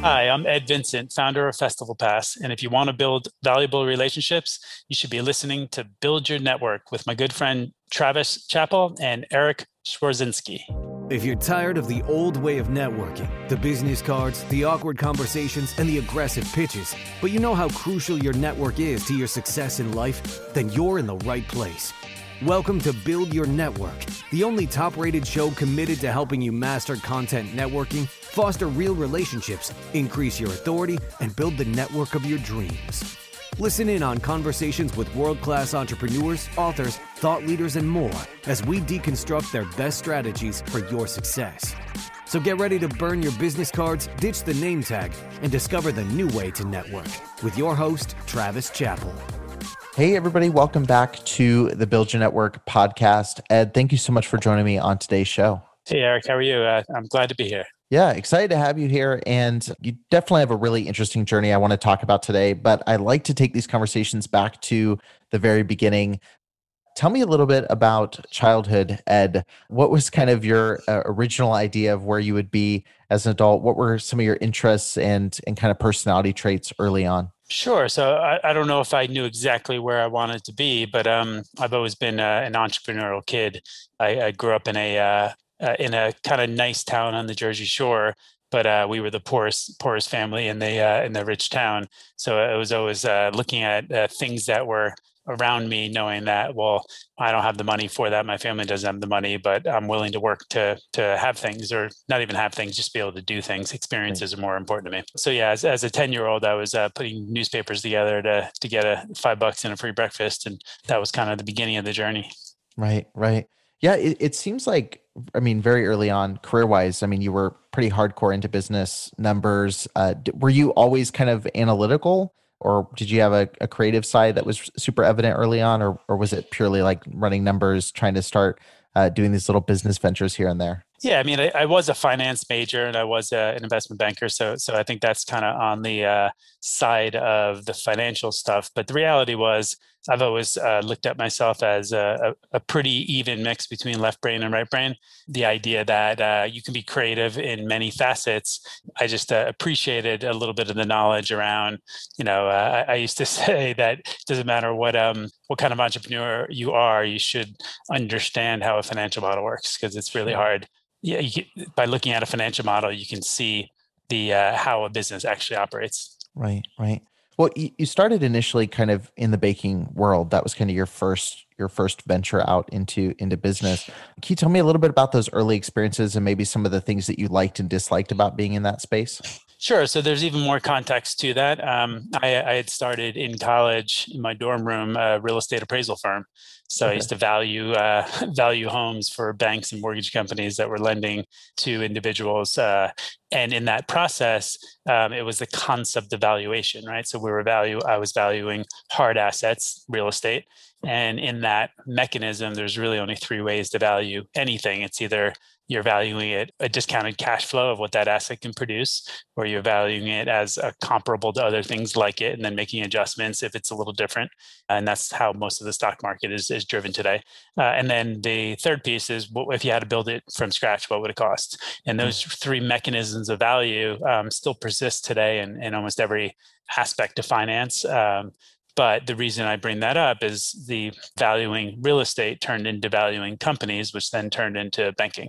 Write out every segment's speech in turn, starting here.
Hi, I'm Ed Vincent, founder of Festival Pass. And if you want to build valuable relationships, you should be listening to Build Your Network with my good friend Travis Chappell and Eric Schwarzinski. If you're tired of the old way of networking, the business cards, the awkward conversations, and the aggressive pitches, but you know how crucial your network is to your success in life, then you're in the right place. Welcome to Build Your Network, the only top rated show committed to helping you master content networking, foster real relationships, increase your authority, and build the network of your dreams. Listen in on conversations with world class entrepreneurs, authors, thought leaders, and more as we deconstruct their best strategies for your success. So get ready to burn your business cards, ditch the name tag, and discover the new way to network with your host, Travis Chappell. Hey, everybody, welcome back to the Build Your Network podcast. Ed, thank you so much for joining me on today's show. Hey, Eric, how are you? Uh, I'm glad to be here. Yeah, excited to have you here. And you definitely have a really interesting journey I want to talk about today. But I like to take these conversations back to the very beginning. Tell me a little bit about childhood, Ed. What was kind of your uh, original idea of where you would be as an adult? What were some of your interests and, and kind of personality traits early on? Sure. So I, I, don't know if I knew exactly where I wanted to be, but um, I've always been uh, an entrepreneurial kid. I, I, grew up in a uh, uh, in a kind of nice town on the Jersey Shore, but uh, we were the poorest poorest family in the uh, in the rich town. So it was always uh, looking at things that were around me knowing that well i don't have the money for that my family doesn't have the money but i'm willing to work to to have things or not even have things just be able to do things. Experiences are more important to me. So yeah as, as a 10 year old i was uh, putting newspapers together to to get a five bucks and a free breakfast and that was kind of the beginning of the journey. Right right. Yeah it, it seems like i mean very early on career wise i mean you were pretty hardcore into business numbers. Uh, were you always kind of analytical or did you have a, a creative side that was super evident early on or, or was it purely like running numbers trying to start uh, doing these little business ventures here and there yeah i mean i, I was a finance major and i was a, an investment banker so so i think that's kind of on the uh, side of the financial stuff but the reality was I've always uh, looked at myself as a, a, pretty even mix between left brain and right brain. The idea that uh, you can be creative in many facets. I just uh, appreciated a little bit of the knowledge around. You know, uh, I, I, used to say that it doesn't matter what um what kind of entrepreneur you are, you should understand how a financial model works because it's really hard. Yeah, can, by looking at a financial model, you can see the uh, how a business actually operates. Right, right. Well, you started initially kind of in the baking world. That was kind of your first your first venture out into into business. Can you tell me a little bit about those early experiences and maybe some of the things that you liked and disliked about being in that space? Sure. So there's even more context to that. Um, I, I, had started in college in my dorm room a real estate appraisal firm. So okay. I used to value uh, value homes for banks and mortgage companies that were lending to individuals. Uh, and in that process, um, it was the concept of valuation, right? So we were value. I was valuing hard assets, real estate, and in that mechanism, there's really only three ways to value anything. It's either you're valuing it a discounted cash flow of what that asset can produce, or you're valuing it as a comparable to other things like it, and then making adjustments if it's a little different. And that's how most of the stock market is, is driven today. Uh, and then the third piece is what, if you had to build it from scratch, what would it cost? And hmm. those three mechanisms of value um, still persist today in, in almost every aspect of finance. Um, but the reason I bring that up is the valuing real estate turned into valuing companies, which then turned into banking.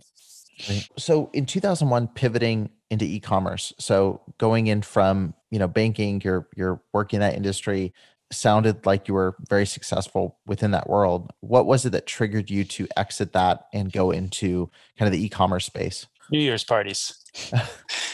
So in 2001, pivoting into e-commerce. So going in from you know banking, you're you're working that industry. Sounded like you were very successful within that world. What was it that triggered you to exit that and go into kind of the e-commerce space? New Year's parties.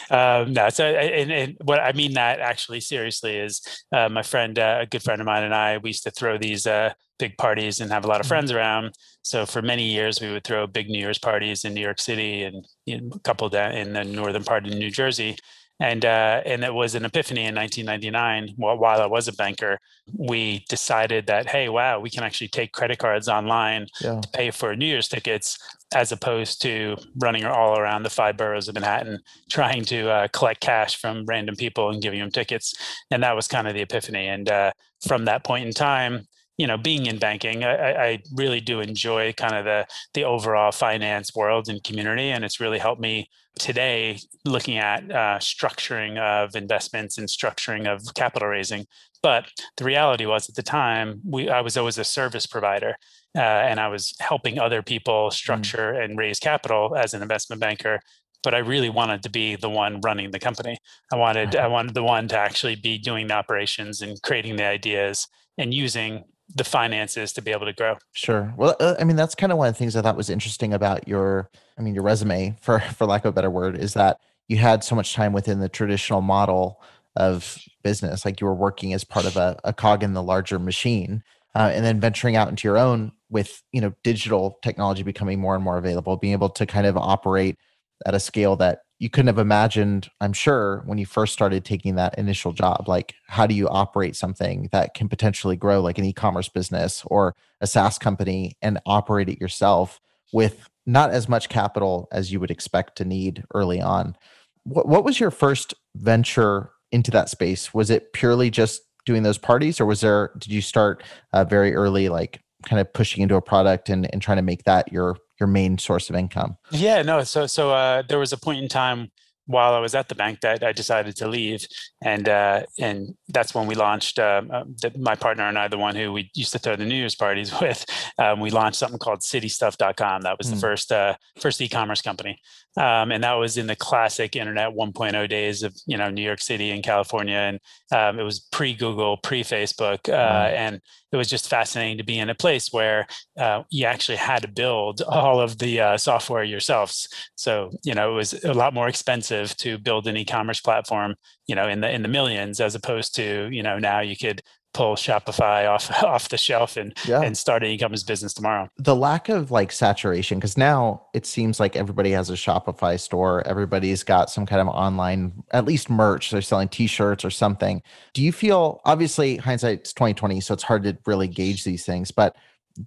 Um, no, so and, and, what I mean that actually seriously is uh, my friend, uh, a good friend of mine, and I, we used to throw these uh, big parties and have a lot of mm-hmm. friends around. So for many years, we would throw big New Year's parties in New York City and you know, a couple down in the northern part of New Jersey and uh, and it was an epiphany in 1999 while I was a banker. We decided that hey, wow, we can actually take credit cards online yeah. to pay for New Year's tickets, as opposed to running all around the five boroughs of Manhattan trying to uh, collect cash from random people and giving them tickets. And that was kind of the epiphany. And uh, from that point in time, you know, being in banking, I, I, really do enjoy kind of the the overall finance world and community, and it's really helped me today looking at uh, structuring of investments and structuring of capital raising. But the reality was at the time, we I was always a service provider, uh, and I was helping other people mm. structure mm. and raise capital as an investment banker. But I really wanted to be the one running the company. I wanted I wanted the one to actually be doing the operations and creating the ideas and using the finances to be able to grow. Sure. Well, uh, I mean, that's kind of one of the things I thought was interesting about your, I mean, your resume, for for lack of a better word, is that you had so much time within the traditional model of business, like you were working as part of a, a cog in the larger machine, uh, and then venturing out into your own with you know digital technology becoming more and more available, being able to kind of operate at a scale that you couldn't have imagined, I'm sure, when you first started taking that initial job. Like, how do you operate something that can potentially grow like an e commerce business or a SaaS company and operate it yourself with not as much capital as you would expect to need early on? What, what was your first venture into that space? Was it purely just doing those parties, or was there, did you start uh, very early, like kind of pushing into a product and, and trying to make that your your main source of income? Yeah, no. So so uh, there was a point in time while I was at the bank that I decided to leave, and uh, and that's when we launched. Um, uh, the, my partner and I, the one who we used to throw the New Year's parties with, um, we launched something called CityStuff.com. That was mm. the hmm. first uh, first e-commerce company, um, and that was in the classic internet 1.0 days of you know New York City and California, and um, it was pre Google, pre Facebook, uh, and it was just fascinating to be in a place where uh, you actually had to build all of the uh, software yourselves. So you know it was a lot more expensive to build an e-commerce platform, you know, in the in the millions as opposed to you know now you could pull Shopify off off the shelf and yeah. and start an e-commerce business tomorrow. The lack of like saturation because now it seems like everybody has a Shopify store. Everybody's got some kind of online at least merch. They're selling t-shirts or something. Do you feel obviously hindsight's 2020 so it's hard to really gauge these things, but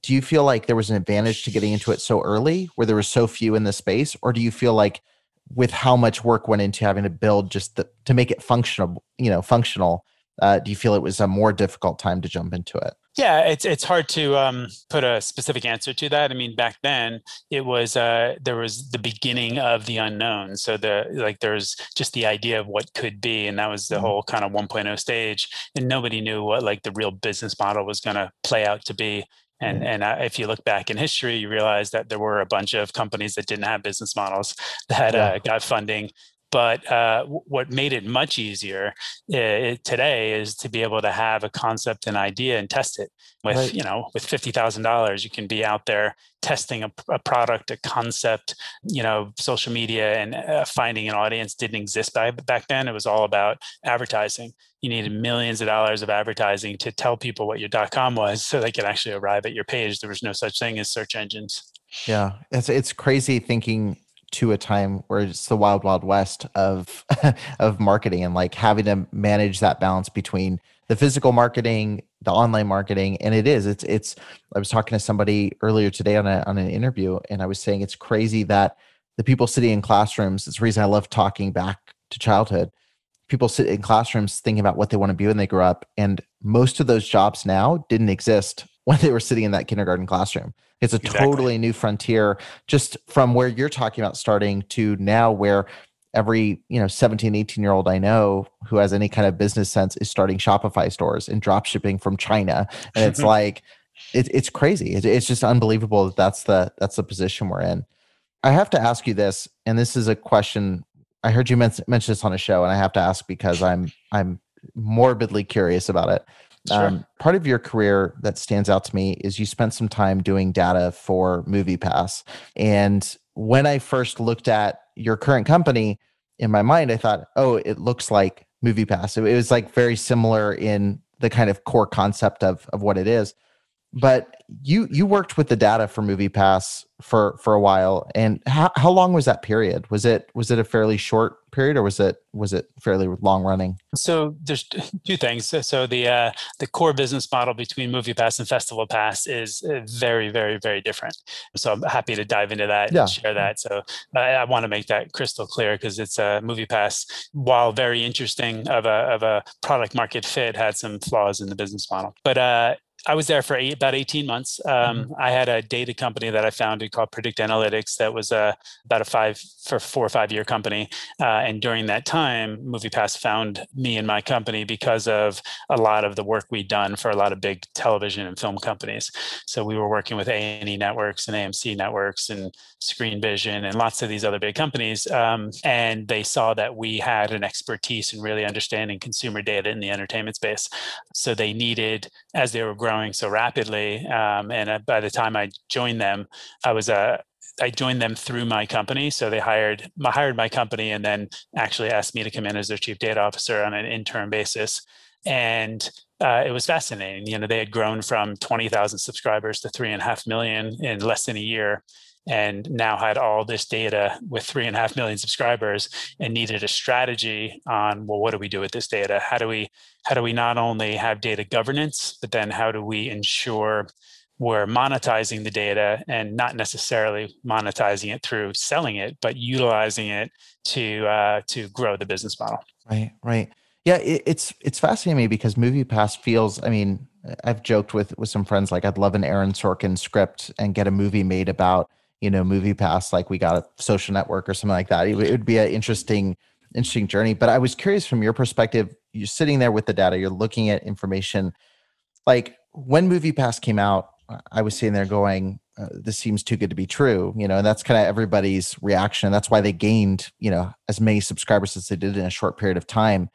do you feel like there was an advantage to getting into it so early where there were so few in the space or do you feel like with how much work went into having to build just the, to make it functional, you know, functional uh, do you feel it was a more difficult time to jump into it? Yeah, it's it's hard to um, put a specific answer to that. I mean, back then it was uh, there was the beginning of the unknown. So the like there's just the idea of what could be, and that was the mm-hmm. whole kind of 1.0 stage, and nobody knew what like the real business model was going to play out to be. And and uh, if you look back in history, you realize that there were a bunch of companies that didn't have business models that yeah. uh, got funding But uh, what made it much easier uh, today is to be able to have a concept and idea and test it. With right. you know, with fifty thousand dollars, you can be out there testing a, a, product, a concept. You know, social media and uh, finding an audience didn't exist back back then. It was all about advertising. You needed millions of dollars of advertising to tell people what your .com was, so they could actually arrive at your page. There was no such thing as search engines. Yeah, it's it's crazy thinking to a time where it's the wild wild west of of marketing and like having to manage that balance between the physical marketing the online marketing and it is it's it's i was talking to somebody earlier today on a on an interview and i was saying it's crazy that the people sitting in classrooms it's the reason i love talking back to childhood people sit in classrooms thinking about what they want to be when they grow up and most of those jobs now didn't exist when they were sitting in that kindergarten classroom it's a exactly. totally new frontier just from where you're talking about starting to now where every, you know, 17, 18 year old I know who has any kind of business sense is starting Shopify stores and drop shipping from China. And it's like, it, it's crazy. It, it's just unbelievable that that's the, that's the position we're in. I have to ask you this, and this is a question I heard you mention, mention this on a show, and I have to ask because I'm I'm morbidly curious about it. Sure. Um, part of your career that stands out to me is you spent some time doing data for MoviePass. And when I first looked at your current company, in my mind, I thought, oh, it looks like MoviePass. It was like very similar in the kind of core concept of of what it is but you you worked with the data for MoviePass for for a while. And how, how long was that period? Was it was it a fairly short period or was it was it fairly long running? So there's two things. So the uh, the core business model between MoviePass and festival pass is uh, very very very different. So i'm happy to dive into that yeah. and share that. So i, I want to make that crystal clear because it's a MoviePass while very interesting of a of a product market fit had some flaws in the business model. But uh I was there for eight, about 18 months. Um, mm-hmm. I had a data company that I founded called Predict Analytics that was uh, about a five for four or five year company. Uh, and during that time, MoviePass found me and my company because of a lot of the work we'd done for a lot of big television and film companies. So we were working with A&E networks and AMC networks and Screen Vision and lots of these other big companies. Um, and they saw that we had an expertise in really understanding consumer data in the entertainment space. So they needed, as they were growing, growing so rapidly. Um, and uh, by the time I joined them, I was a uh, I joined them through my company. So they hired hired my company and then actually asked me to come in as their chief data officer on an interim basis. And uh, it was fascinating. You know, they had grown from 20,000 subscribers to three and a half million in less than a year and now had all this data with three and a half million subscribers and needed a strategy on well what do we do with this data? How do we how do we not only have data governance but then how do we ensure we're monetizing the data and not necessarily monetizing it through selling it but utilizing it to uh, to grow the business model? Right right. Yeah it, it's it's fascinating me because MoviePass feels i mean i've joked with with some friends like i'd love an aaron sorkin script and get a movie made about you know MoviePass like we got a social network or something like that. It, would be an interesting interesting journey. But i was curious from your perspective you're sitting there with the data you're looking at information. Like when MoviePass came out i was sitting there going uh, this seems too good to be true you know and that's kind of everybody's reaction. That's why they gained you know as many subscribers as they did in a short period of time.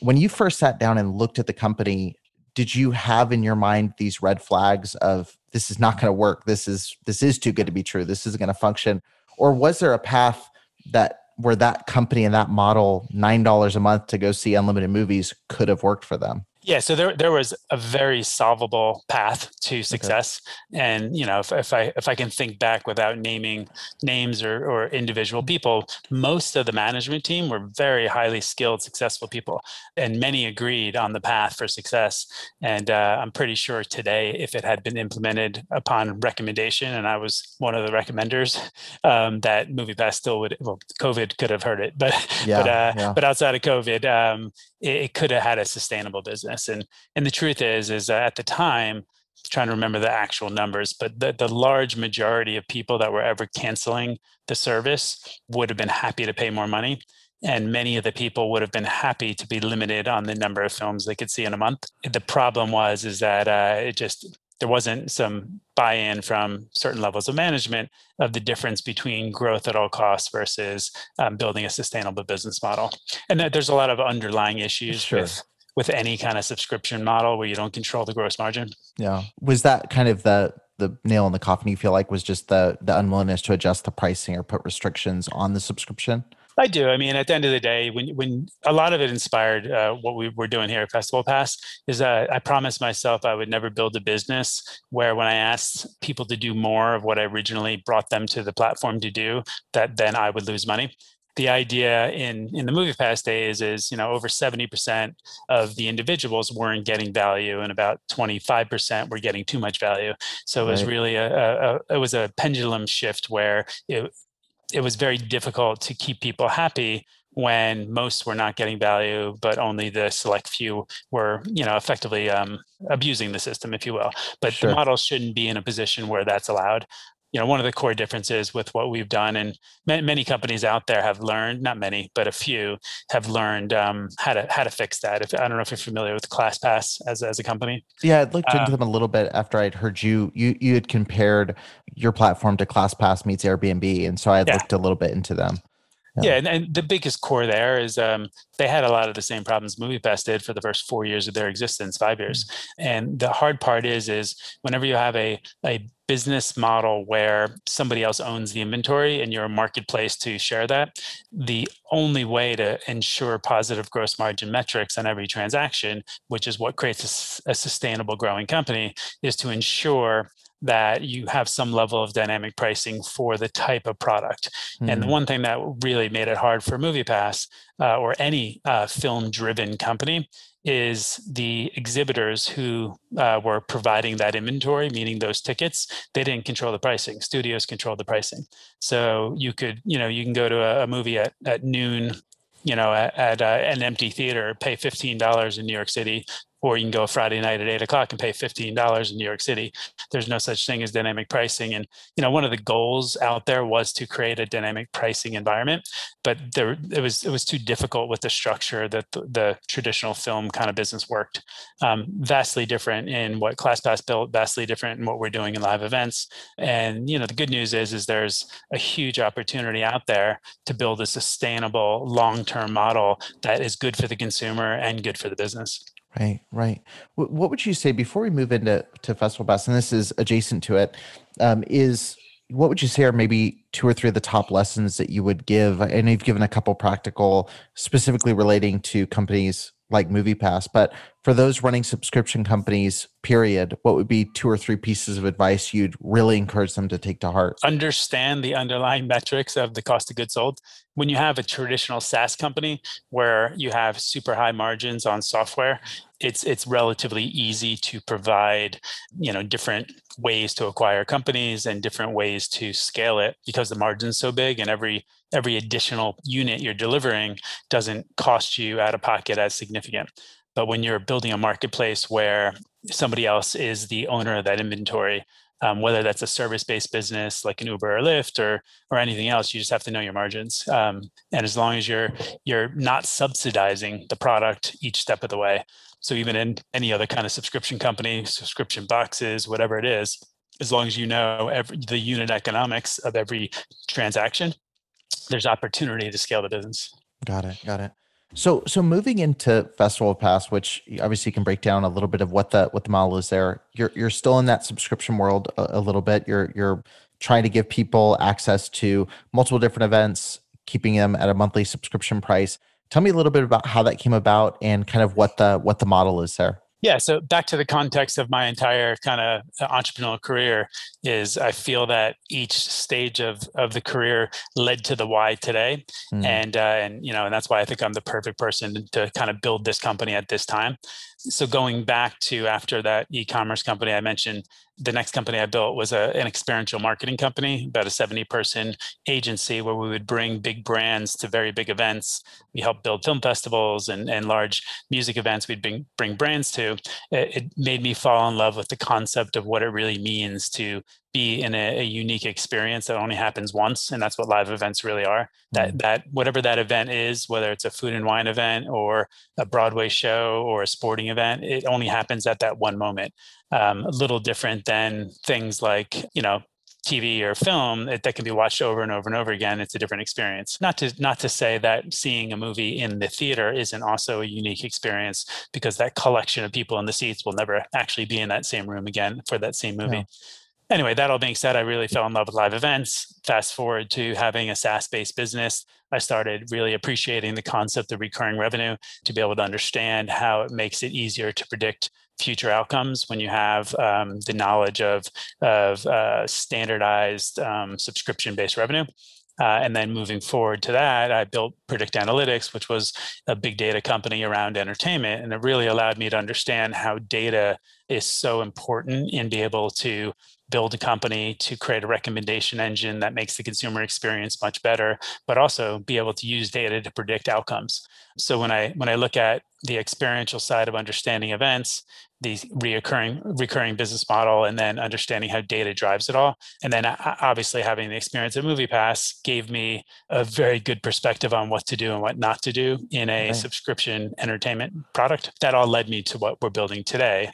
When you first sat down and looked at the company did you have in your mind these red flags of this is not going to work. This is this is too good to be true. This isn't going to function. Or was there a path that where that company and that model nine dollars a month to go see unlimited movies could have worked for them yeah, so there there was a very solvable path to success, okay. and you know if, if I if I can think back without naming names or or individual people, most of the management team were very highly skilled, successful people, and many agreed on the path for success. And uh, I'm pretty sure today, if it had been implemented upon recommendation, and I was one of the recommenders, um, that MoviePass still would. Well, COVID could have hurt it, but yeah, but uh, yeah. but outside of COVID, um, it, it could have had a sustainable business. And and the truth is, is at the time, trying to remember the actual numbers, but the, the large majority of people that were ever canceling the service would have been happy to pay more money. And many of the people would have been happy to be limited on the number of films they could see in a month. The problem was is that uh, it just there wasn't some buy-in from certain levels of management of the difference between growth at all costs versus um, building a sustainable business model. And that there's a lot of underlying issues sure. with with any kind of subscription model where you don't control the gross margin. Yeah. Was that kind of the the nail in the coffin you feel like was just the the unwillingness to adjust the pricing or put restrictions on the subscription I do. I mean, at the end of the day, when when a lot of it inspired uh, what we were doing here at Festival Pass is uh, I promised myself I would never build a business where when I asked people to do more of what I originally brought them to the platform to do, that then I would lose money the idea in in the movie pass days is you know over 70% of the individuals weren't getting value and about 25% were getting too much value so it was right. really a, a, a, it was a pendulum shift where it it was very difficult to keep people happy when most were not getting value, but only the select few were, you know, effectively um, abusing the system, if you will. But sure. the model shouldn't be in a position where that's allowed you know one of the core differences with what we've done and many companies out there have learned not many but a few have learned um, how to how to fix that. If i don't know if you're familiar with classpass as, as a company. Yeah i looked into uh, them a little bit after i'd heard you you you had compared your platform to classpass meets airbnb and so i yeah. looked a little bit into them yeah, yeah and, and, the biggest core there is um, they had a lot of the same problems MoviePass did for the first four years of their existence, five years. Mm-hmm. And the hard part is, is whenever you have a a business model where somebody else owns the inventory and you're a marketplace to share that, the only way to ensure positive gross margin metrics on every transaction, which is what creates a, a sustainable growing company, is to ensure that you have some level of dynamic pricing for the type of product. Mm-hmm. And the hmm. one thing that really made it hard for MoviePass uh, or any uh, film driven company is the exhibitors who uh, were providing that inventory, meaning those tickets, they didn't control the pricing. Studios control the pricing. So you could, you know, you can go to a, a movie at, at noon you know, at, at uh, an empty theater, pay $15 in New York City, or you can go Friday night at eight o'clock and pay fifteen dollars in New York City. There's no such thing as dynamic pricing, and you know one of the goals out there was to create a dynamic pricing environment, but there it was it was too difficult with the structure that the, the traditional film kind of business worked. Um, vastly different in what ClassPass built, vastly different in what we're doing in live events. And you know the good news is is there's a huge opportunity out there to build a sustainable long term model that is good for the consumer and good for the business. Right, right. What would you say before we move into to Festival Pass, and this is adjacent to it, um, is what would you say are maybe two or three of the top lessons that you would give? Know you've given a couple practical, specifically relating to companies like MoviePass, but for those running subscription companies, period, what would be two or three pieces of advice you'd really encourage them to take to heart? Understand the underlying metrics of the cost of goods sold. When you have a traditional SaaS company where you have super high margins on software, it's it's relatively easy to provide, you know, different ways to acquire companies and different ways to scale it because the margin's so big and every every additional unit you're delivering doesn't cost you out of pocket as significant. But when you're building a marketplace where somebody else is the owner of that inventory, um, whether that's a service-based business like an Uber or Lyft or or anything else, you just have to know your margins. Um, and as long as you're you're not subsidizing the product each step of the way, so even in any other kind of subscription company, subscription boxes, whatever it is, as long as you know every, the unit economics of every transaction, there's opportunity to scale the business. Got it. Got it. So so moving into Festival Pass, which obviously you can break down a little bit of what the what the model is there. You're you're still in that subscription world a, a little bit. You're you're trying to give people access to multiple different events, keeping them at a monthly subscription price. Tell me a little bit about how that came about and kind of what the what the model is there. Yeah, so back to the context of my entire kind of uh, entrepreneurial career is I feel that each stage of of the career led to the why today, mm. and uh, and you know, and that's why I think I'm the perfect person to kind of build this company at this time. So going back to after that e-commerce company I mentioned, the next company I built was a, an experiential marketing company, about a 70 person agency where we would bring big brands to very big events. We helped build film festivals and, and large music events we'd bring, bring brands to. It, it made me fall in love with the concept of what it really means to be in a, a, unique experience that only happens once and that's what live events really are that mm-hmm. that whatever that event is whether it's a food and wine event or a broadway show or a sporting event it only happens at that one moment um, a little different than things like you know TV or film that can be watched over and over and over again. It's a different experience. Not to not to say that seeing a movie in the theater isn't also a unique experience because that collection of people in the seats will never actually be in that same room again for that same movie. Anyway, that all being said, I really fell in love with live events. Fast forward to having a SaaS based business. I started really appreciating the concept of recurring revenue to be able to understand how it makes it easier to predict future outcomes when you have um, the knowledge of, of uh, standardized um, subscription based revenue. Uh, and then moving forward to that, I built Predict Analytics, which was a big data company around entertainment. And it really allowed me to understand how data is so important in being able to build a company to create a recommendation engine that makes the consumer experience much better but also be able to use data to predict outcomes so when i when i look at the experiential side of understanding events the reoccurring recurring business model and then understanding how data drives it all and then obviously having the experience at moviepass gave me a very good perspective on what to do and what not to do in a right. subscription entertainment product that all led me to what we're building today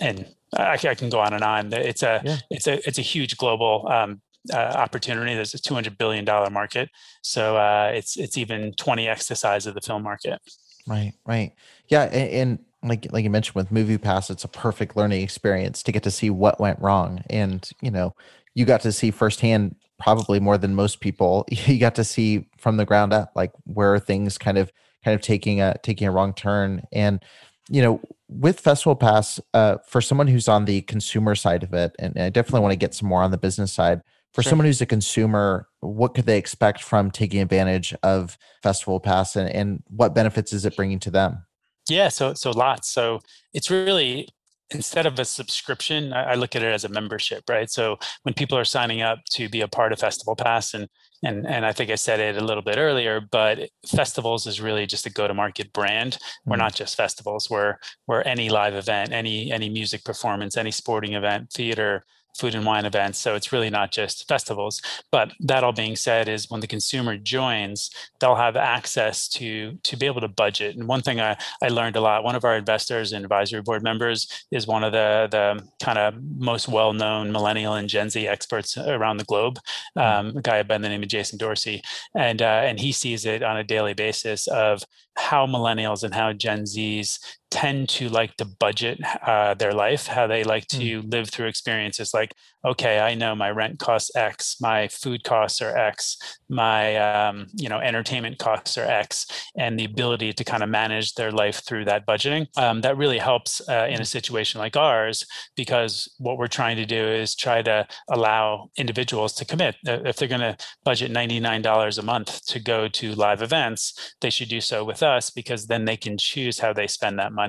and I, I can go on and on. It's a yeah. it's a it's a huge global um, uh, opportunity. There's a 200 billion dollar market, so uh, it's it's even 20x the size of the film market. Right, right, yeah, and, and like like you mentioned with Movie Pass, it's a perfect learning experience to get to see what went wrong, and you know, you got to see firsthand probably more than most people. You got to see from the ground up, like where things kind of kind of taking a taking a wrong turn, and you know with Festival Pass, uh, for someone who's on the consumer side of it, and I definitely want to get some more on the business side. For sure. someone who's a consumer, what could they expect from taking advantage of Festival Pass, and, and what benefits is it bringing to them? Yeah, so so lots. So it's really instead of a subscription, I, look at it as a membership, right? So when people are signing up to be a part of Festival Pass, and and and I think I said it a little bit earlier, but festivals is really just a go-to-market brand. We're mm-hmm. not just festivals. We're we're any live event, any any music performance, any sporting event, theater, food and wine events. So it's really not just festivals. But that all being said, is when the consumer joins, they'll have access to to be able to budget. And one thing I, I learned a lot, one of our investors and advisory board members is one of the the kind of most well-known millennial and Gen Z experts around the globe, hmm. um, a guy by the name of Jason Dorsey. And uh, and he sees it on a daily basis of how millennials and how Gen Zs tend to like to budget uh, their life, how they like to mm. live through experiences like okay, I know my rent costs X, my food costs are X, my um, you know entertainment costs are X, and the ability to kind of manage their life through that budgeting. Um, that really helps uh, in a situation like ours because what we're trying to do is try to allow individuals to commit. If they're going to budget ninety nine dollars a month to go to live events, they should do so with us because then they can choose how they spend that money.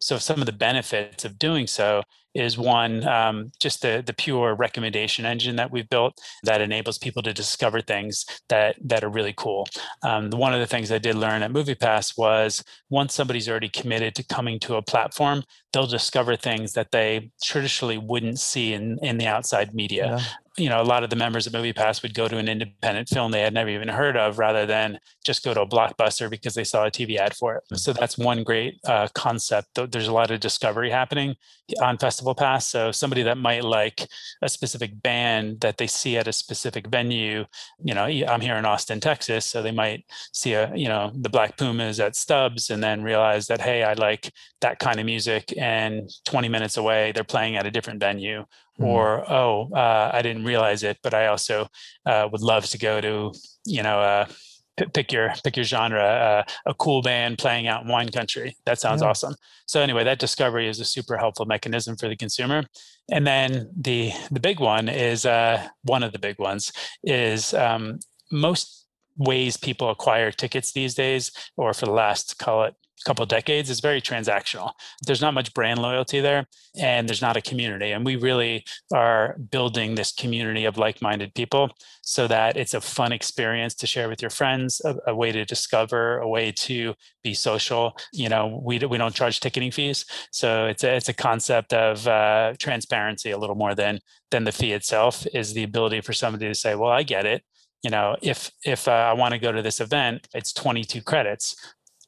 So some of the benefits of doing so is one um, just the the pure recommendation engine that we've built that enables people to discover things that that are really cool. Um, one of the things I did learn at MoviePass was once somebody's already committed to coming to a platform, they'll discover things that they traditionally wouldn't see in in the outside media. You know, a lot of the members of MoviePass would go to an independent film they had never even heard of rather than just go to a blockbuster because they saw a TV ad for it. So that's one great uh, concept. There's a lot of discovery happening on Festival Pass. So somebody that might like a specific band that they see at a specific venue, you know, I'm here in Austin, Texas, so they might see a, you know, the Black Pumas at Stubbs and then realize that, hey, I like that kind of music and 20 minutes away, they're playing at a different venue mm. or oh uh, i didn't realize it but i also uh, would love to go to you know uh, pick your pick your genre uh, a cool band playing out in wine country that sounds yeah. awesome so anyway that discovery is a super helpful mechanism for the consumer and then the the big one is uh, one of the big ones is um, most ways people acquire tickets these days or for the last call it couple decades is very transactional. There's not much brand loyalty there, and there's not a community. And we really are building this community of like-minded people so that it's a fun experience to share with your friends, a, a way to discover, a way to be social. You know, we we don't charge ticketing fees, so it's a, it's a concept of uh, transparency a little more than than the fee itself. Is the ability for somebody to say, "Well, I get it." you know if if uh, i want to go to this event it's 22 credits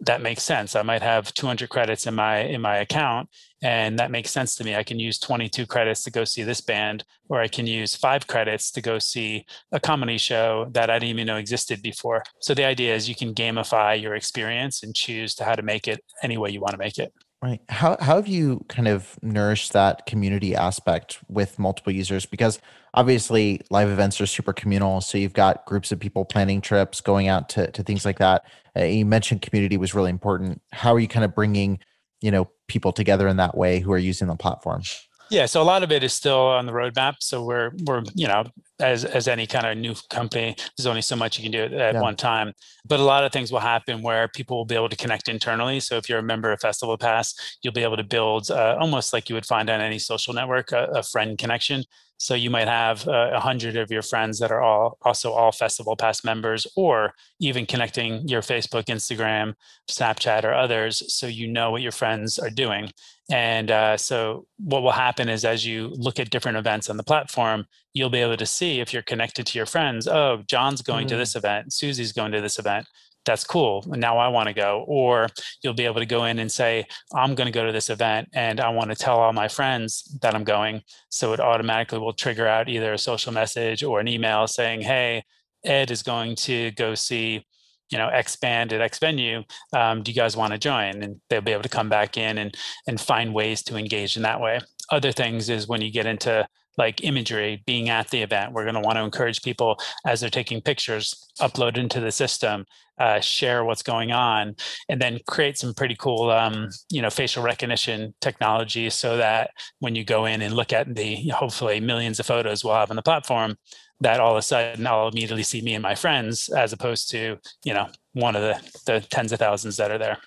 that makes sense. I might have 200 credits in my in my account and that makes sense to me. I can use 22 credits to go see this band or i can use five credits to go see a comedy show that i didn't even know existed before. So the idea is you can gamify your experience and choose to how to make it any way you want to make it Right. How how have you kind of nourished that community aspect with multiple users? Because obviously live events are super communal. So you've got groups of people planning trips, going out to, to things like that. Uh, you mentioned community was really important. How are you kind of bringing, you know, people together in that way who are using the platform? Yeah, so a lot of it is still on the roadmap. So we're we're you know as as any kind of new company, there's only so much you can do at yeah. one time. But a lot of things will happen where people will be able to connect internally. So if you're a member of Festival Pass, you'll be able to build uh, almost like you would find on any social network a, a friend connection. So you might have uh, a uh, hundred of your friends that are all also all Festival Pass members, or even connecting your Facebook, Instagram, Snapchat, or others, so you know what your friends are doing. And uh, so, what will happen is as you look at different events on the platform, you'll be able to see if you're connected to your friends. Oh, John's going mm-hmm. to this event, Susie's going to this event. That's cool. Now I want to go. Or you'll be able to go in and say, I'm going to go to this event and I want to tell all my friends that I'm going. So it automatically will trigger out either a social message or an email saying, Hey, Ed is going to go see you know X band at X venue. Um, do you guys want to join? And they'll be able to come back in and and find ways to engage in that way. Other things is when you get into like imagery being at the event we're going to want to encourage people as they're taking pictures upload into the system uh, share what's going on and then create some pretty cool um, you know facial recognition technology so that when you go in and look at the hopefully millions of photos we'll have on the platform that all of a sudden I'll immediately see me and my friends as opposed to, you know, one of the, the tens of thousands that are there.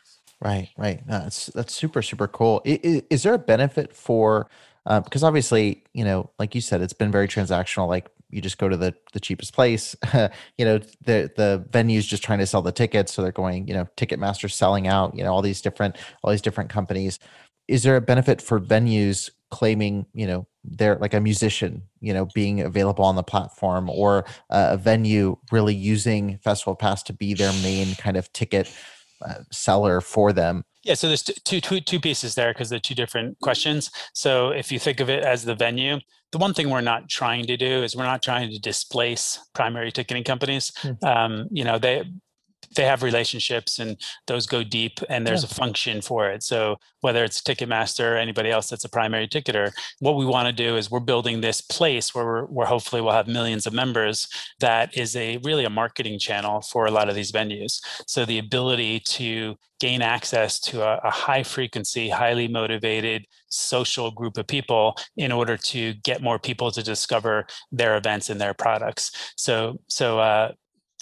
Right, right. No, that's that's super super cool. Is, is there a benefit for because obviously you know, like you said, it's been very transactional. Like you just go to the the cheapest place. you know, the the venue's just trying to sell the tickets, so they're going. You know, Ticketmaster selling out. You know, all these different all these different companies. Is there a benefit for venues claiming you know they're like a musician you know being available on the platform or uh, a venue really using festival pass to be their main kind of ticket uh, seller for them yeah so there's two, two, two pieces there because they're two different questions. So if you think of it as the venue the one thing we're not trying to do is we're not trying to displace primary ticketing companies. Mm-hmm. um, you know they they have relationships and those go deep and there's yeah. a function for it. So whether it's Ticketmaster or anybody else that's a primary ticketer, what we want to do is we're building this place where we're, where hopefully we'll have millions of members that is a really a marketing channel for a lot of these venues. So the ability to gain access to a, a high frequency, highly motivated social group of people in order to get more people to discover their events and their products. So so uh,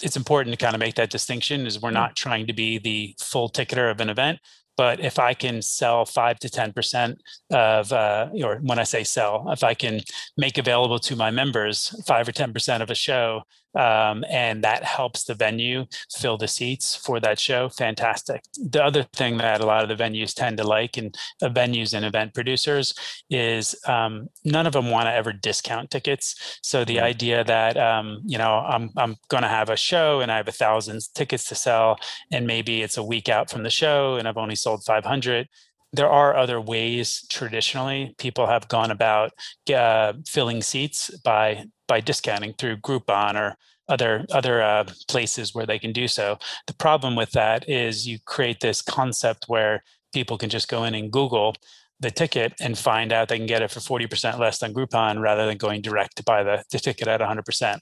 it's important to kind of make that distinction is we're mm. not trying to be the full ticketer of an event but if i can sell 5 to 10% of uh, or when i say sell if i can make available to my members 5 or 10% of a show um, and that helps the venue fill the seats for that show. Fantastic. The other thing that a lot of the venues tend to like and uh, venues and event producers is um, none of them want to ever discount tickets. So the idea that um, you know i'm, I'm going to have a show and i have a thousand tickets to sell and maybe it's a week out from the show and i've only sold 500 there are other ways traditionally people have gone about uh, filling seats by by discounting through Groupon or other other uh, places where they can do so. The problem with that is you create this concept where people can just go in and Google the ticket and find out they can get it for 40% less than Groupon rather than going direct to buy the, the ticket at 100%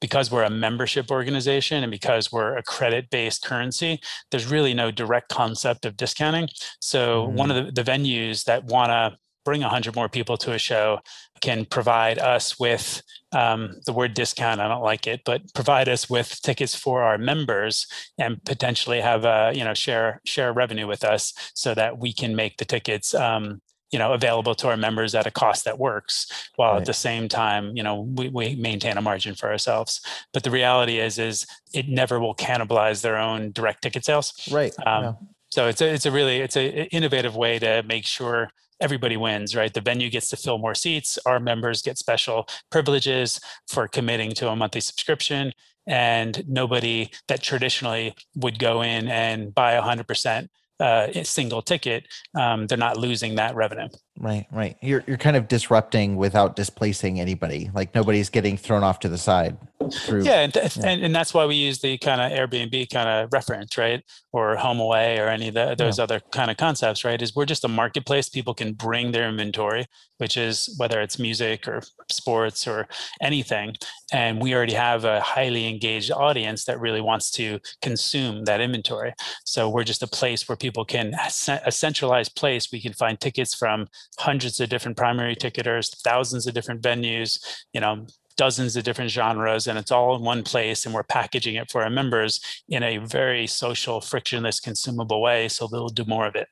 because we're a membership organization and because we're a credit based currency, there's really no direct concept of discounting. So, mm. one of the, the venues that want to bring 100 more people to a show can provide us with um, the word discount i don't like it but provide us with tickets for our members and potentially have a you know share share revenue with us so that we can make the tickets um, you know available to our members at a cost that works while right. at the same time you know we, we maintain a margin for ourselves but the reality is is it never will cannibalize their own direct ticket sales right um, yeah. so it's a it's a really it's a innovative way to make sure everybody wins right the venue gets to fill more seats our members get special privileges for committing to a monthly subscription and nobody that traditionally would go in and buy 100% uh, single ticket, um, they're not losing that revenue. Right, right. You're you're kind of disrupting without displacing anybody. Like nobody's getting thrown off to the side. Through, yeah, and, yeah. and and that's why we use the kind of Airbnb kind of reference, right? Or HomeAway or any of the, those yeah. other kind of concepts, right? Is we're just a marketplace. People can bring their inventory, which is whether it's music or sports or anything, and we already have a highly engaged audience that really wants to consume that inventory. So we're just a place where people can a centralized place. We can find tickets from hundreds of different primary ticketers, thousands of different venues, you know, dozens of different genres, and it's all in one place. And we're packaging it for our members in a very social, frictionless, consumable way. So they'll do more of it.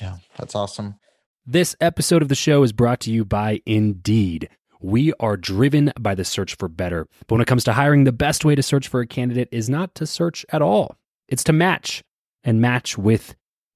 Yeah, that's awesome. This episode of the show is brought to you by Indeed. We are driven by the search for better. But when it comes to hiring, the best way to search for a candidate is not to search at all, it's to match and match with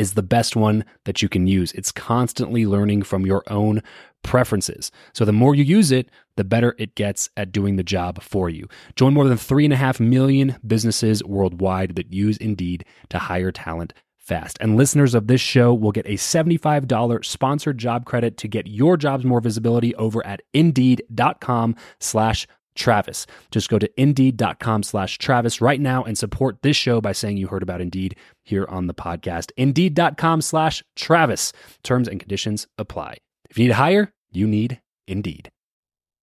is the best one that you can use. It's constantly learning from your own preferences. So the more you use it, the better it gets at doing the job for you. Join more than 3.5 million businesses worldwide that use Indeed to hire talent fast. And listeners of this show will get a $75 sponsored job credit to get your jobs more visibility over at indeed.com slash Travis. Just go to indeed.com slash Travis right now and support this show by saying you heard about Indeed here on the podcast. Indeed.com slash Travis. Terms and conditions apply. If you need to hire, you need Indeed.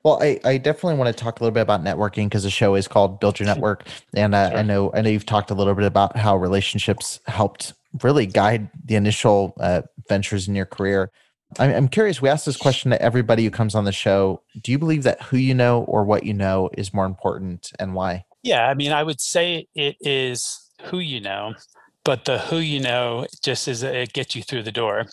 Well, I, I definitely want to talk a little bit about networking because the show is called Build Your Network, and uh, sure. I know I know you've talked a little bit about how relationships helped really guide the initial uh, ventures in your career. I'm, I'm curious. We ask this question to everybody who comes on the show. Do you believe that who you know or what you know is more important, and why? Yeah, I mean, I would say it is who you know, but the who you know just is it gets you through the door.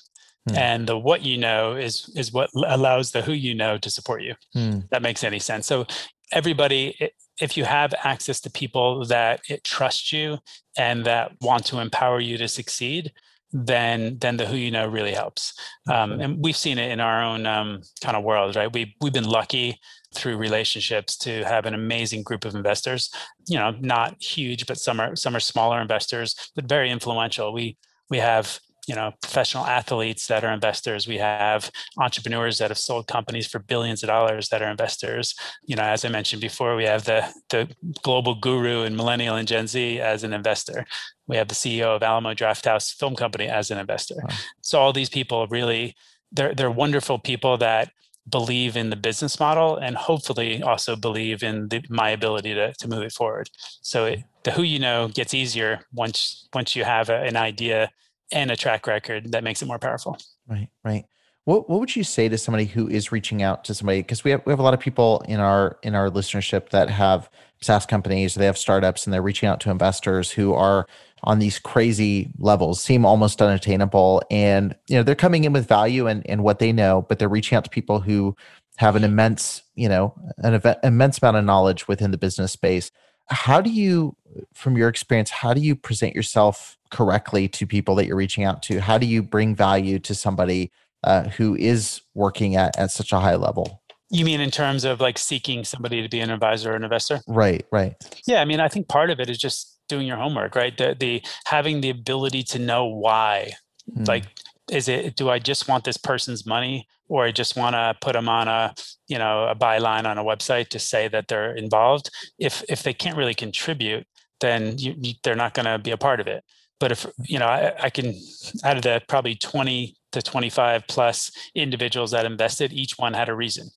Hmm. And the what you know is is what allows the who you know to support you. Hmm. That makes any sense. So everybody, if you have access to people that trust you and that want to empower you to succeed, then then the who you know really helps. Um, and we've seen it in our own um, kind of world, right? We we've been lucky through relationships to have an amazing group of investors. You know, not huge, but some are some are smaller investors, but very influential. We we have you know professional athletes that are investors we have entrepreneurs that have sold companies for billions of dollars that are investors you know as i mentioned before we have the the global guru and millennial and gen z as an investor we have the ceo of alamo drafthouse film company as an investor wow. so all these people really they're they're wonderful people that believe in the business model and hopefully also believe in the, my ability to, to move it forward so it, the who you know gets easier once once you have a, an idea and a track record that makes it more powerful. Right, right. What what would you say to somebody who is reaching out to somebody? Because we have we have a lot of people in our in our listenership that have SaaS companies, they have startups, and they're reaching out to investors who are on these crazy levels, seem almost unattainable, and you know they're coming in with value and and what they know, but they're reaching out to people who have an immense you know an event, immense amount of knowledge within the business space. How do you, from your experience, how do you present yourself correctly to people that you're reaching out to? How do you bring value to somebody uh, who is working at, at such a high level? You mean in terms of like seeking somebody to be an advisor or an investor? Right, right. Yeah, I mean, I think part of it is just doing your homework, right? The the having the ability to know why. Mm. Like, is it do I just want this person's money, or I just want to put them on a you know a byline on a website to say that they're involved? If if they can't really contribute, then you, you, they're not going to be a part of it. But if you know, I, I can out of the probably twenty to 25 plus individuals that invested, each one had a reason.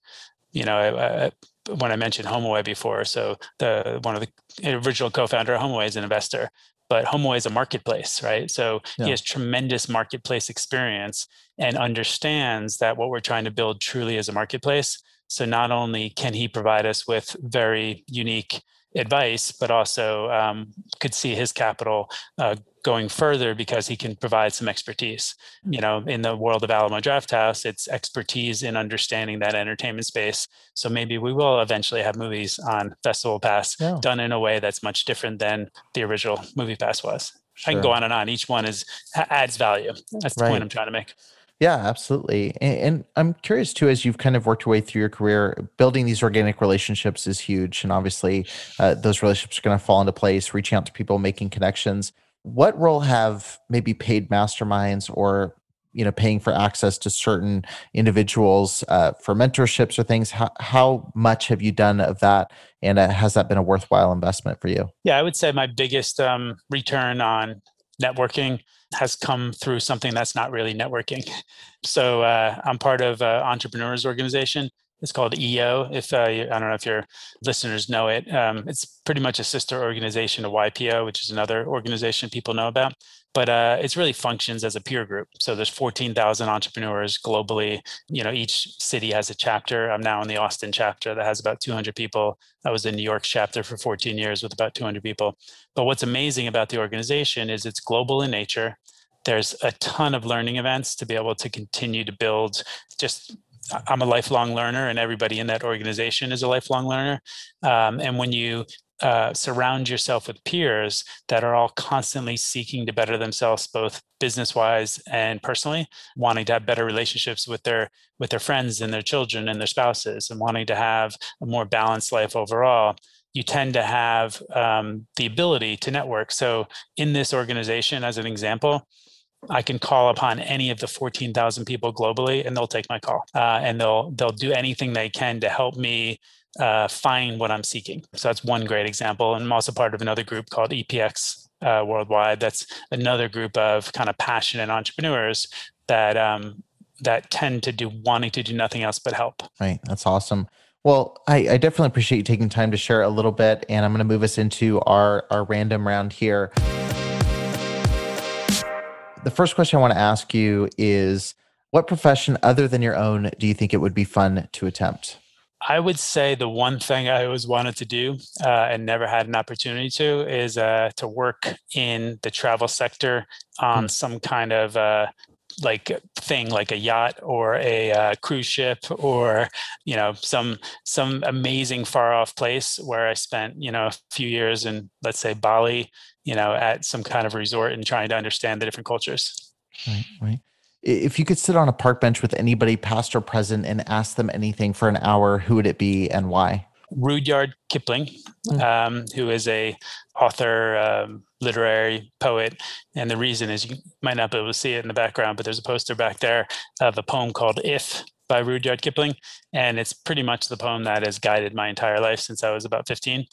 You know, uh, when I mentioned HomeAway before, so the one of the original co-founder of HomeAway is an investor, but HomeAway is a marketplace, right? So yeah. he has tremendous marketplace experience and understands that what we're trying to build truly is a marketplace. So not only can he provide us with very unique advice, but also um, could see his capital uh, going further because he can provide some expertise. You know, in the world of Alamo Drafthouse, it's expertise in understanding that entertainment space. So maybe we will eventually have movies on Festival Pass yeah. done in a way that's much different than the original Movie Pass was. Sure. I can go on and on. Each one is adds value. That's the right. point I'm trying to make. Yeah, absolutely. And, and, I'm curious too, as you've kind of worked your way through your career, building these organic relationships is huge. And obviously, uh, those relationships are going to fall into place, reaching out to people, making connections. What role have maybe paid masterminds or you know paying for access to certain individuals uh, for mentorships or things how, how much have you done of that and uh, has that been a worthwhile investment for you yeah i would say my biggest um, return on networking has come through something that's not really networking. So uh, I'm part of an entrepreneurs organization. It's called EO. If uh, I don't know if your listeners know it, um, it's pretty much a sister organization of YPO, which is another organization people know about but uh, it really functions as a peer group. So there's 14,000 entrepreneurs globally. You know, each city has a chapter. I'm now in the Austin chapter that has about 200 people. I was in New York chapter for 14 years with about 200 people. But what's amazing about the organization is it's global in nature. There's a ton of learning events to be able to continue to build just I'm a lifelong learner, and everybody in that organization is a lifelong learner. Um, and when you uh, surround yourself with peers that are all constantly seeking to better themselves both business wise and personally wanting to have better relationships with their with their friends and their children and their spouses and wanting to have a more balanced life overall you tend to have um, the ability to network. So in this organization as an example I can call upon any of the 14,000 people globally and they'll take my call uh, and they'll they'll do anything they can to help me uh, find what I'm seeking. So that's one great example. And I'm also part of another group called EPX uh, Worldwide. That's another group of kind of passionate entrepreneurs that um, that tend to do wanting to do nothing else but help. Right. That's awesome. Well, I, I definitely appreciate you taking time to share a little bit, and I'm going to move us into our our random round here. The first question I want to ask you is what profession other than your own do you think it would be fun to attempt? I would say the one thing I always wanted to do uh, and never had an opportunity to is uh, to work in the travel sector on mm. some kind of uh, like thing like a yacht or a uh, cruise ship or you know some some amazing far off place where I spent you know a few years in let's say Bali you know at some kind of resort and trying to understand the different cultures. Right, right if you could sit on a park bench with anybody past or present and ask them anything for an hour who would it be and why? Rudyard kipling mm. um, who is a author um, literary poet. And the reason is you might not be able to see it in the background but there's a poster back there of a poem called if by rudyard kipling. And it's pretty much the poem that has guided my entire life since i was about 15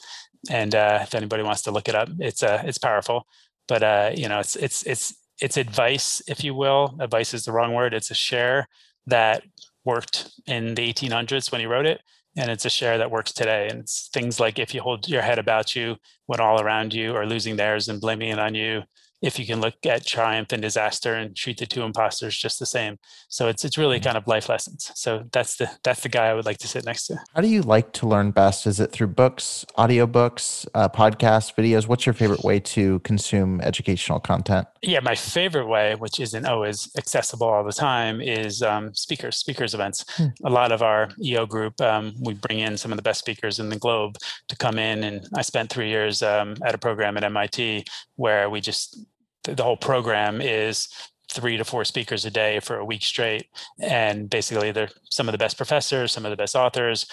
and uh, if anybody wants to look it up it's uh, it's powerful. But uh, you know it's it's it's it's advice, if you will. Advice is the wrong word. It's a share that worked in the 1800s when he wrote it, and it's a share that works today. And it's things like if you hold your head about you when all around you are losing theirs and blaming it on you, if you can look at triumph and disaster and treat the two imposters just the same. So it's it's really mm-hmm. kind of life lessons. So that's the that's the guy I would like to sit next to. How do you like to learn best? Is it through books, audiobooks, uh, podcasts, videos? What's your favorite way to consume educational content? Yeah, my favorite way, which isn't always accessible all the time, is um, speakers, speakers events. Hmm. A lot of our EO group, um, we bring in some of the best speakers in the globe to come in, and I spent three years um, at a program at MIT where we just the whole program is three to four speakers a day for a week straight. And basically they're some of the best professors some of the best authors.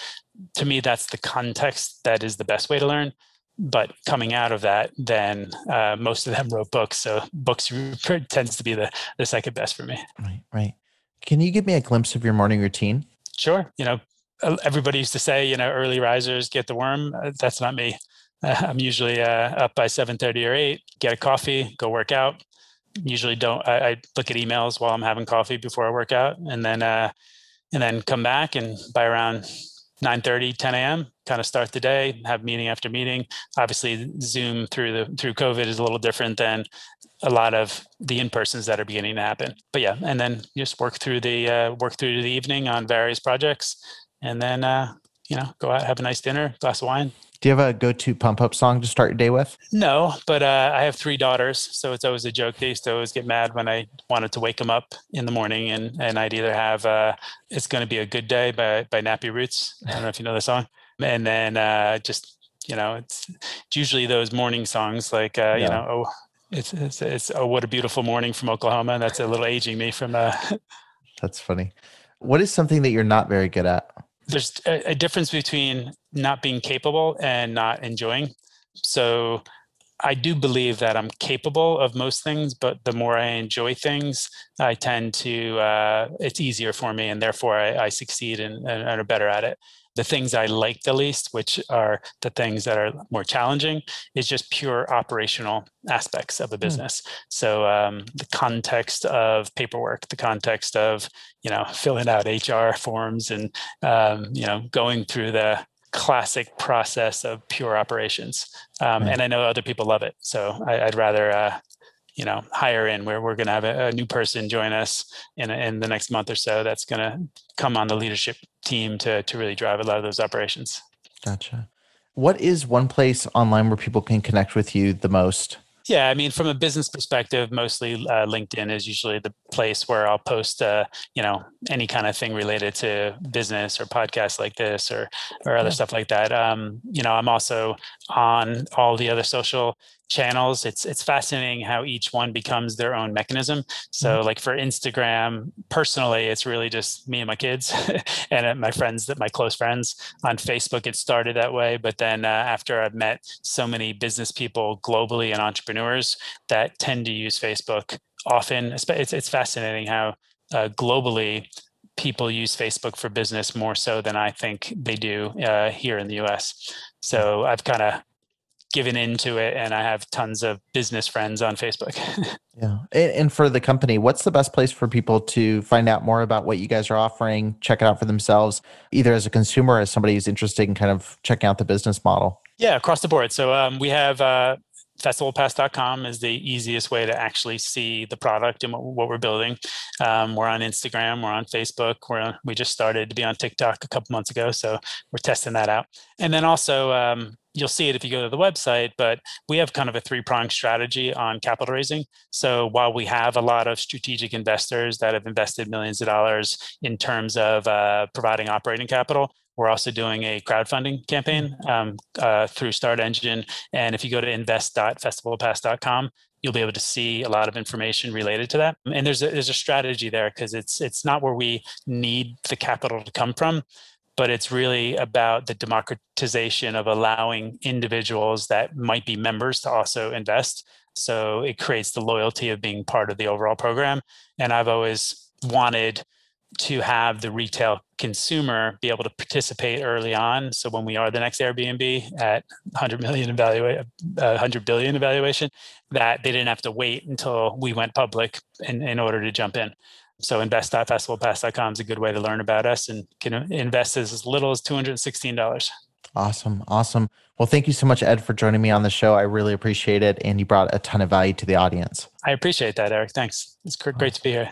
To me that's the context that is the best way to learn. But coming out of that then uh, most of them wrote books. So books tends to be the, the second best for me. Right right. Can you give me a glimpse of your morning routine? Sure. You know everybody used to say you know early risers get the worm. Uh, that's not me I'm usually uh, up by 7:30 or 8. Get a coffee, go work out. Usually don't. I, I, look at emails while I'm having coffee before I work out, and then uh, and then come back and by around 9:30, 10 a.m. kind of start the day. Have meeting after meeting. Obviously, Zoom through the through COVID is a little different than a lot of the in-persons that are beginning to happen. But yeah, and then just work through the uh, work through the evening on various projects, and then uh, you know go out have a nice dinner, glass of wine, do you have a go-to pump-up song to start your day with? No, but uh, I have three daughters, so it's always a joke. They used to always get mad when I wanted to wake them up in the morning, and and I'd either have uh, "It's Going to Be a Good Day" by by Nappy Roots. I don't know if you know the song, and then uh, just you know, it's, it's usually those morning songs like uh, yeah. you know, oh, it's, it's it's oh, what a beautiful morning from Oklahoma. That's a little aging me from. Uh, That's funny. What is something that you're not very good at? there's a, a difference between not being capable and not enjoying. So I do believe that I'm capable of most things, but the more I enjoy things, I tend to, uh, it's easier for me and therefore I, I succeed and, and, are better at it the things I like the least, which are the things that are more challenging, is just pure operational aspects of a hmm. business. Mm. So um, the context of paperwork, the context of you know filling out HR forms, and um, you know going through the classic process of pure operations. Um, And I know other people love it, so I, would rather uh, you know hire in where we're going to have a, a, new person join us in, in the next month or so that's going to come on the leadership team to to really drive a lot of those operations. Gotcha. What is one place online where people can connect with you the most yeah, I mean, from a business perspective, mostly uh, LinkedIn is usually the place where I'll post, uh, you know, any kind of thing related to business or podcasts like this or or other yeah. stuff like that. Um, you know, I'm also on all the other social channels. It's it's fascinating how each one becomes their own mechanism. So mm-hmm. like for instagram personally it's really just me and my kids and uh, my friends that my close friends. On facebook it started that way but then uh, after i've met so many business people globally and entrepreneurs that tend to use facebook often it's, it's fascinating how uh, globally people use facebook for business more so than i think they do uh, here in the us so i've kind of given into it and I have tons of business friends on Facebook. yeah. And for the company, what's the best place for people to find out more about what you guys are offering, check it out for themselves, either as a consumer or as somebody who's interested in kind of checking out the business model? Yeah, across the board. So um, we have uh, festivalpass.com is the easiest way to actually see the product and what, what we're building. Um, we're on Instagram, we're on Facebook, we're we just started to be on TikTok a couple months ago, so we're testing that out. And then also um, you'll see it if you go to the website, but we have kind of a three pronged strategy on capital raising. So while we have a lot of strategic investors that have invested millions of dollars in terms of uh, providing operating capital, we're also doing a crowdfunding campaign mm. um, uh, through Start Engine. And if you go to invest.festivalpass.com, you'll be able to see a lot of information related to that. And there's a, there's a strategy there because it's it's not where we need the capital to come from but it's really about the democratization of allowing individuals that might be members to also invest. So it creates the loyalty of being part of the overall program. And I've always wanted to have the retail consumer be able to participate early on. So when we are the next Airbnb at 100 million evaluate, uh, 100 billion evaluation, that they didn't have to wait until we went public in, in order to jump in. So invest.festivalpass.com is a good way to learn about us and can invest as little as $216. Awesome. Awesome. Well, thank you so much, Ed, for joining me on the show. I really appreciate it. And you brought a ton of value to the audience. I appreciate that, Eric. Thanks. It's great to be here.